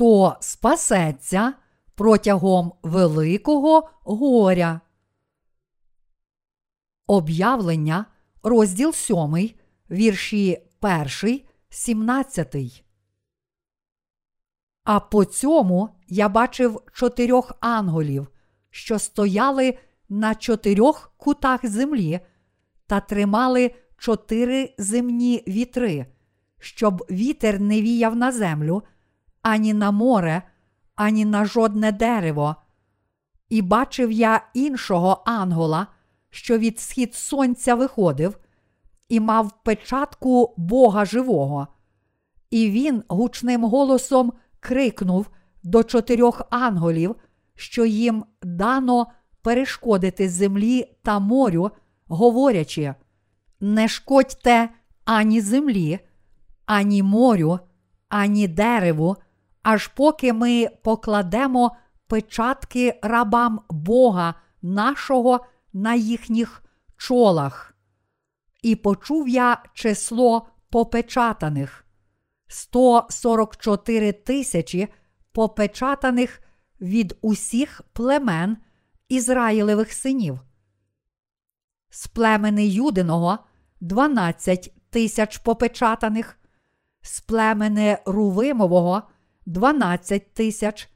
хто спасеться протягом великого горя. Об'явлення, розділ 7, вірші 1, 17. А по цьому я бачив чотирьох анголів, що стояли на чотирьох кутах землі та тримали чотири земні вітри, щоб вітер не віяв на землю, ані на море, ані на жодне дерево. І бачив я іншого ангола, що від схід сонця виходив, і мав печатку Бога живого. І він гучним голосом крикнув до чотирьох анголів, що їм дано перешкодити землі та морю, говорячи: не шкодьте ані землі, ані морю, ані дереву, аж поки ми покладемо печатки рабам Бога нашого на їхніх чолах. І почув я число попечатаних 144 тисячі попечатаних від усіх племен Ізраїлевих синів. З племени Юдиного 12 тисяч попечатаних, з племени Рувимового 12 тисяч,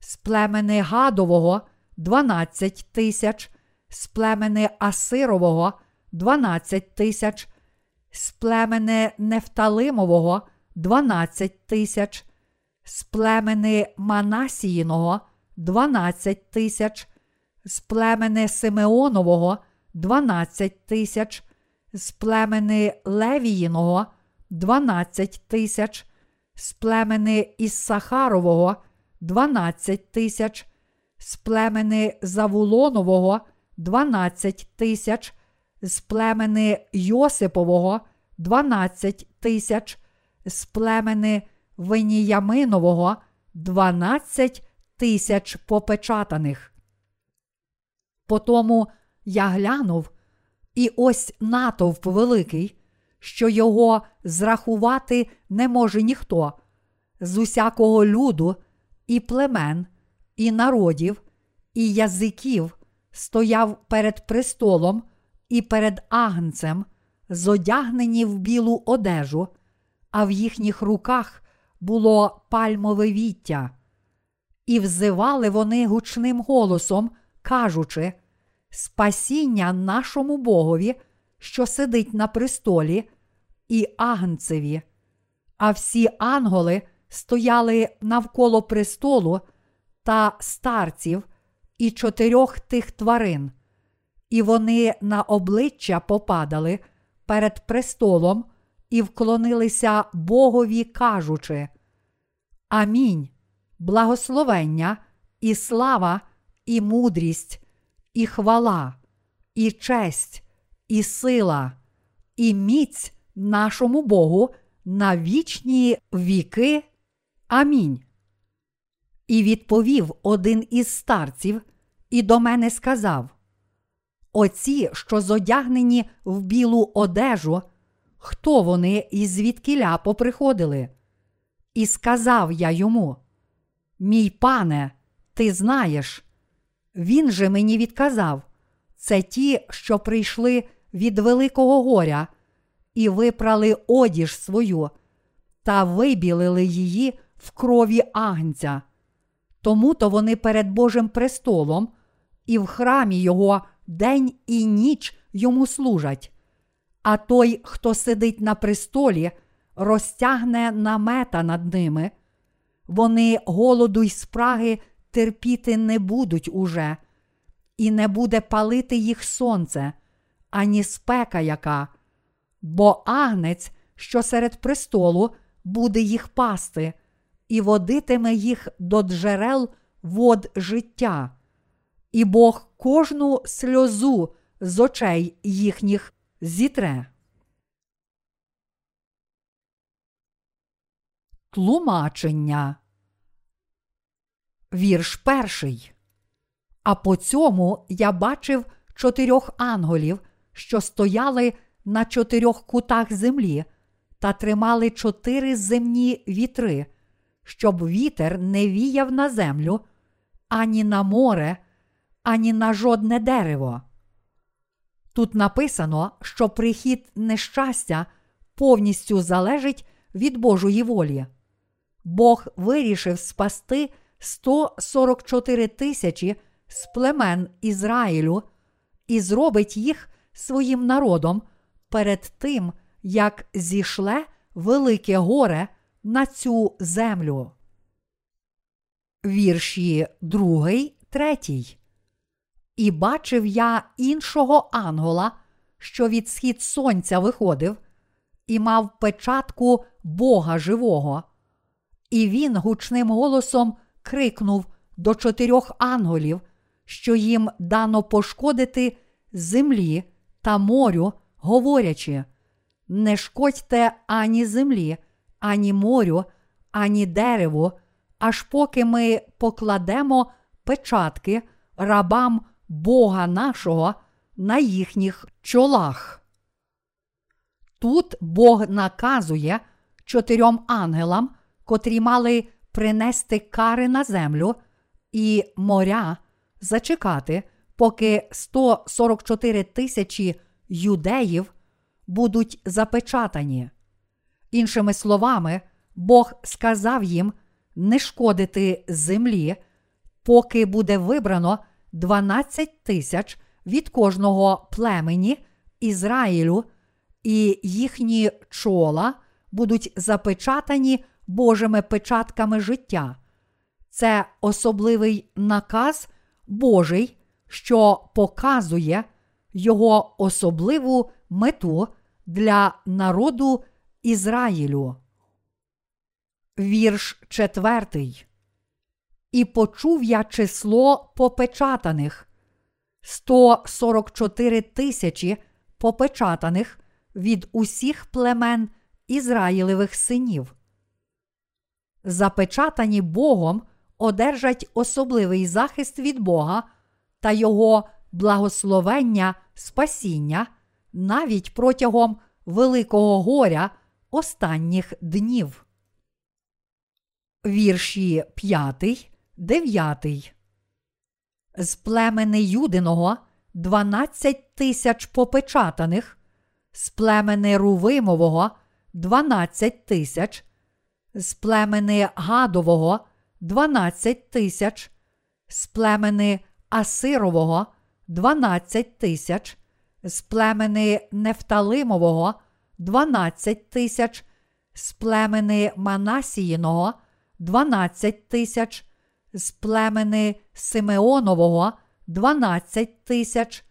з племени Гадового 12 тисяч, з племени Асирового 12 тисяч, з племени Нефталимового 12 тисяч, з племени Манасіїного 12 тисяч, з племени Симеонового 12 тисяч, з племени Левіїного 12 тисяч, з племени Іссахарового 12 тисяч, з племени Завулонового 12 тисяч, з племени Йосипового 12 тисяч, з племени Веніяминового 12 тисяч попечатаних. Потому я глянув, і ось натовп великий, що його зрахувати не може ніхто, з усякого люду, і племен, і народів, і язиків стояв перед престолом і перед агнцем, зодягнені в білу одежу, а в їхніх руках було пальмове віття. І взивали вони гучним голосом, кажучи: Спасіння нашому Богові, що сидить на престолі, і агнцеві. А всі ангели стояли навколо престолу та старців і чотирьох тих тварин, і вони на обличчя попадали перед престолом і вклонилися Богові, кажучи: Амінь, благословення, і слава, і мудрість, і хвала, і честь, і сила, і міць нашому Богу на вічні віки. Амінь. І відповів один із старців, і до мене сказав: Оці, що зодягнені в білу одежу, хто вони і звідкіля поприходили? І сказав я йому: Мій пане, ти знаєш. Він же мені відказав: це ті, що прийшли від Великого горя, і випрали одіж свою, та вибілили її в крові агнця. Тому то вони перед Божим престолом і в храмі Його день і ніч йому служать. А той, хто сидить на престолі, розтягне намета над ними. Вони голоду й спраги терпіти не будуть уже, і не буде палити їх сонце, ані спека яка, бо агнець, що серед престолу, буде їх пасти, і водитиме їх до джерел вод життя, і Бог кожну сльозу з очей їхніх зітре. Тлумачення. Вірш перший. А по цьому я бачив чотирьох анголів, що стояли на чотирьох кутах землі та тримали чотири земні вітри, щоб вітер не віяв на землю, ані на море, ані на жодне дерево. Тут написано, що прихід нещастя повністю залежить від Божої волі. Бог вирішив спасти 144 тисячі з племен Ізраїлю і зробить їх своїм народом перед тим, як зійшле велике горе на цю землю. Вірші 2, 3. І бачив я іншого ангела, що від схід сонця виходив, і мав печатку Бога живого. І він гучним голосом крикнув до чотирьох ангелів, що їм дано пошкодити землі та морю, говорячи: не шкодьте ані землі, ані морю, ані дереву, аж поки ми покладемо печатки рабам Бога нашого на їхніх чолах. Тут Бог наказує чотирьом ангелам, котрі мали принести кари на землю і моря, зачекати, поки 144 тисячі юдеїв будуть запечатані. Іншими словами, Бог сказав їм не шкодити землі, поки буде вибрано 12 тисяч від кожного племені Ізраїлю, і їхні чола будуть запечатані Божими печатками життя. Це особливий наказ Божий, що показує його особливу мету для народу Ізраїлю. Вірш четвертий. І почув я число попечатаних 144 тисячі попечатаних від усіх племен Ізраїлевих синів. Запечатані Богом одержать особливий захист від Бога та Його благословення спасіння навіть протягом великого горя останніх днів. Вірші 5, 9. З племени Юдиного 12 тисяч попечатаних, з племени Рувимового 12 тисяч, з племени Гадового 12 тисяч, з племени Асирового 12 тисяч, з племени Нефталимового 12 тисяч, з племени Манасіїного 12 тисяч, з племени Симеонового 12 тисяч,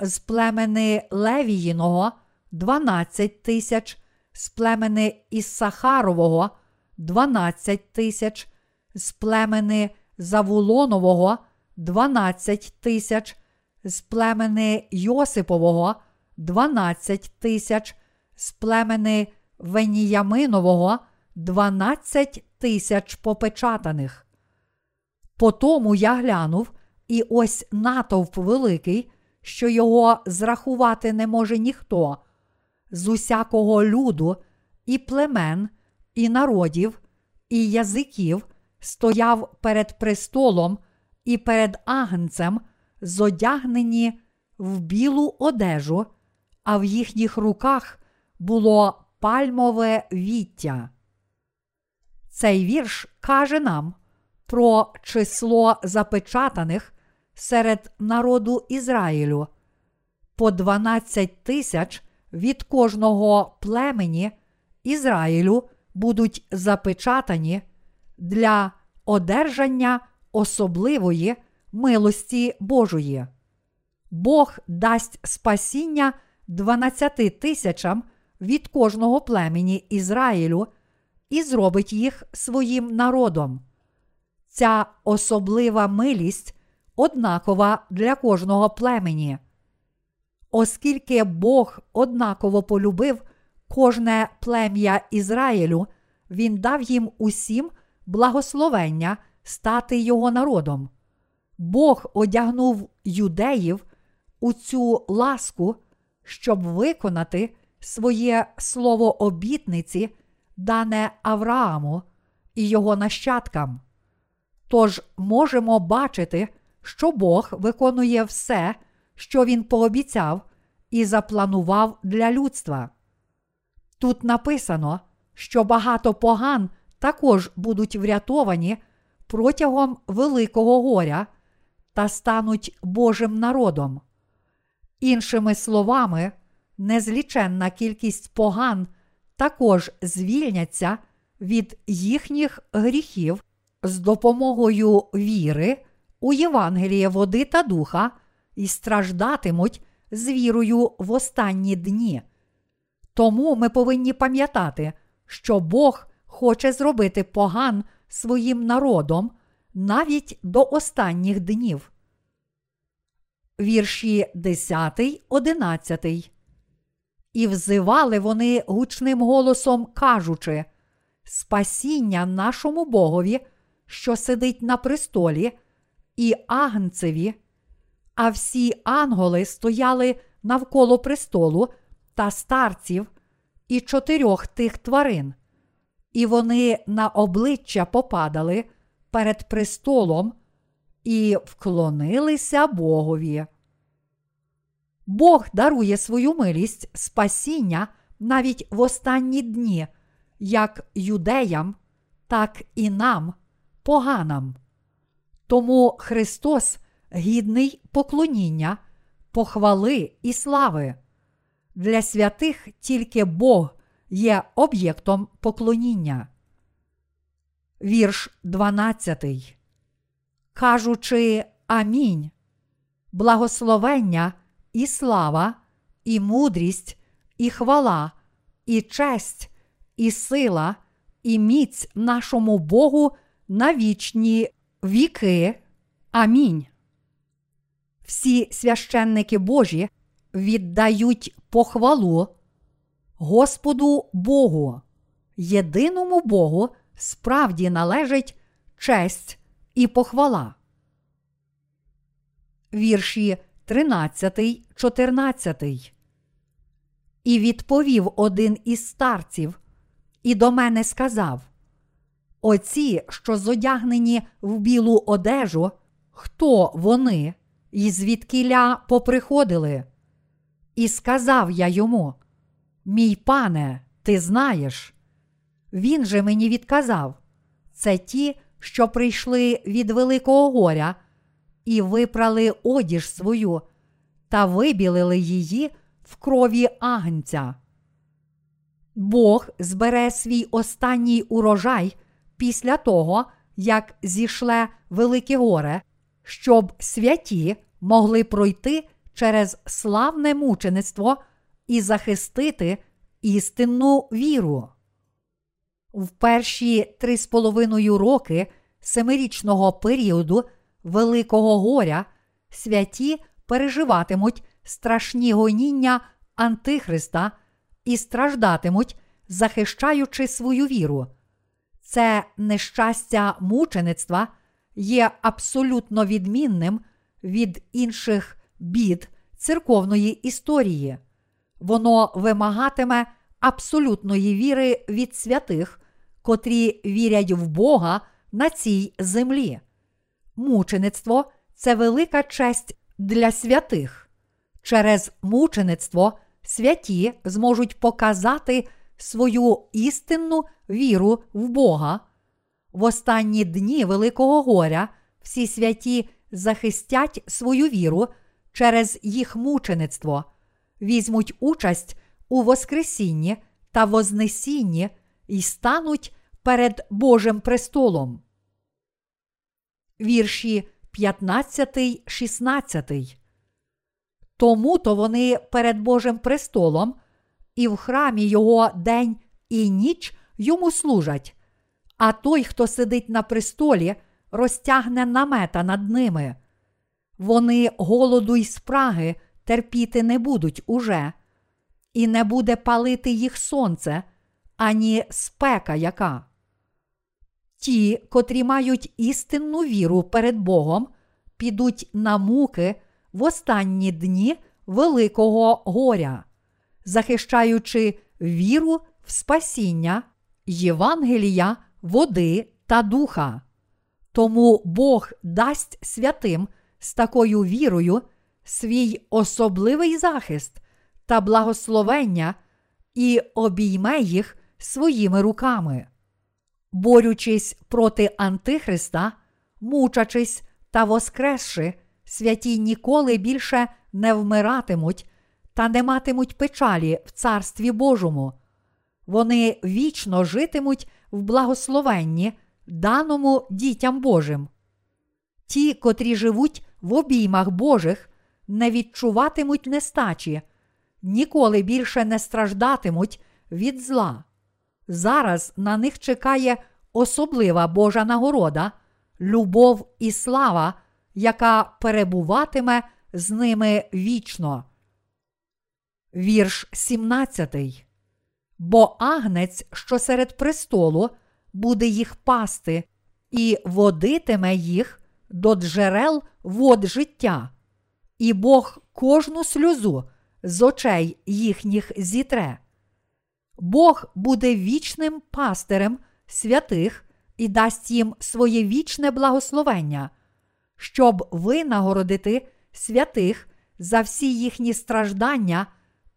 з племени Левіїного 12 тисяч, з племени Іссахарового 12 тисяч, з племени Завулонового 12 тисяч, з племени Йосипового 12 тисяч, з племени Веніяминового 12 тисяч попечатаних. Потому я глянув, і ось натовп великий, що його зрахувати не може ніхто, з усякого люду, і племен, і народів, і язиків стояв перед престолом і перед агнцем, зодягнені в білу одежу, а в їхніх руках було пальмове віття. Цей вірш каже нам про число запечатаних серед народу Ізраїлю по 12 тисяч від кожного племені Ізраїлю будуть запечатані для одержання особливої милості Божої. Бог дасть спасіння 12 тисячам від кожного племені Ізраїлю і зробить їх своїм народом. Ця особлива милість однакова для кожного племені. Оскільки Бог однаково полюбив кожне плем'я Ізраїлю, Він дав їм усім благословення стати його народом. Бог одягнув юдеїв у цю ласку, щоб виконати своє слово обітниці, дане Аврааму, і його нащадкам. Тож можемо бачити, що Бог виконує все, що Він пообіцяв і запланував для людства. Тут написано, що багато поган також будуть врятовані протягом Великого горя та стануть Божим народом. Іншими словами, незліченна кількість поган також звільняться від їхніх гріхів з допомогою віри у Євангеліє води та духа і страждатимуть з вірою в останні дні. Тому ми повинні пам'ятати, що Бог хоче зробити поган своїм народом навіть до останніх днів. Вірші 10, 11. І взивали вони гучним голосом, кажучи: Спасіння нашому Богові, що сидить на престолі, і агнцеві, а всі ангели стояли навколо престолу та старців і чотирьох тих тварин, і вони на обличчя попадали перед престолом і вклонилися Богові. Бог дарує свою милість спасіння навіть в останні дні, як юдеям, так і нам, поганам. Тому Христос гідний поклоніння, похвали і слави. Для святих тільки Бог є об'єктом поклоніння. Вірш 12. Кажучи Амінь. Благословення і слава, і мудрість, і хвала, і честь, і сила, і міць нашому Богу на вічні віки. Амінь. Всі священники Божі віддають похвалу Господу Богу, єдиному Богу справді належить честь і похвала. Вірші 13, 14. І відповів один із старців, і до мене сказав: Оці, що зодягнені в білу одежу, хто вони, і звідкіля поприходили? І сказав я йому: Мій пане, ти знаєш. Він же мені відказав: це ті, що прийшли від Великого горя і випрали одіж свою та вибілили її в крові агнця. Бог збере свій останній урожай після того, як зійшле Велике горе, щоб святі могли пройти через славне мучеництво і захистити істинну віру. В перші три з половиною роки семирічного періоду Великого горя святі переживатимуть страшні гоніння Антихриста і страждатимуть, захищаючи свою віру. Це нещастя мучеництва є абсолютно відмінним від інших бід церковної історії. Воно вимагатиме абсолютної віри від святих, котрі вірять в Бога на цій землі. Мучеництво це велика честь для святих. Через мучеництво святі зможуть показати свою істинну віру в Бога. В останні дні Великого горя всі святі захистять свою віру через їх мучеництво, візьмуть участь у Воскресінні та Вознесінні і стануть перед Божим престолом. Вірші 15, 16. Тому то вони перед Божим престолом, і в храмі його день і ніч йому служать, а той, хто сидить на престолі, розтягне намета над ними. Вони голоду й спраги терпіти не будуть уже, і не буде палити їх сонце, ані спека яка. Ті, котрі мають істинну віру перед Богом, підуть на муки в останні дні Великого горя, захищаючи віру в спасіння, Євангелія води та духа. Тому Бог дасть святим з такою вірою свій особливий захист та благословення і обійме їх своїми руками. Борючись проти Антихриста, мучачись та воскресши, святі ніколи більше не вмиратимуть та не матимуть печалі в Царстві Божому. Вони вічно житимуть в благословенні, даному дітям Божим. Ті, котрі живуть в обіймах Божих, не відчуватимуть нестачі, ніколи більше не страждатимуть від зла. Зараз на них чекає особлива Божа нагорода, любов і слава, яка перебуватиме з ними вічно. Вірш 17. Бо агнець, що серед престолу, буде їх пасти, і водитиме їх до джерел вод життя, і Бог кожну сльозу з очей їхніх зітре. Бог буде вічним пастирем святих і дасть їм своє вічне благословення, щоб винагородити святих за всі їхні страждання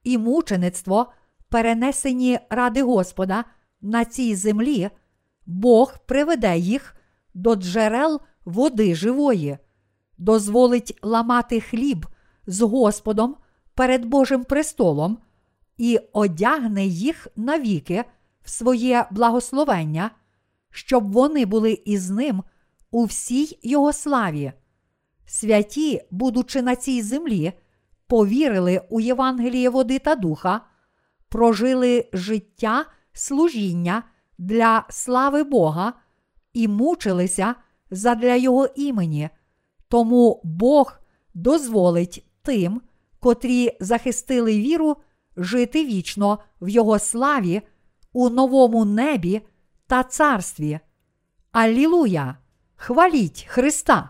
і мучеництво, перенесені ради Господа на цій землі, Бог приведе їх до джерел води живої, дозволить ламати хліб з Господом перед Божим престолом і одягне їх навіки в своє благословення, щоб вони були із ним у всій його славі. Святі, будучи на цій землі, повірили у Євангеліє води та духа, прожили життя служіння для слави Бога і мучилися задля Його імені. Тому Бог дозволить тим, котрі захистили віру, жити вічно в Його славі у новому небі та царстві. Алілуя! Хваліть Христа!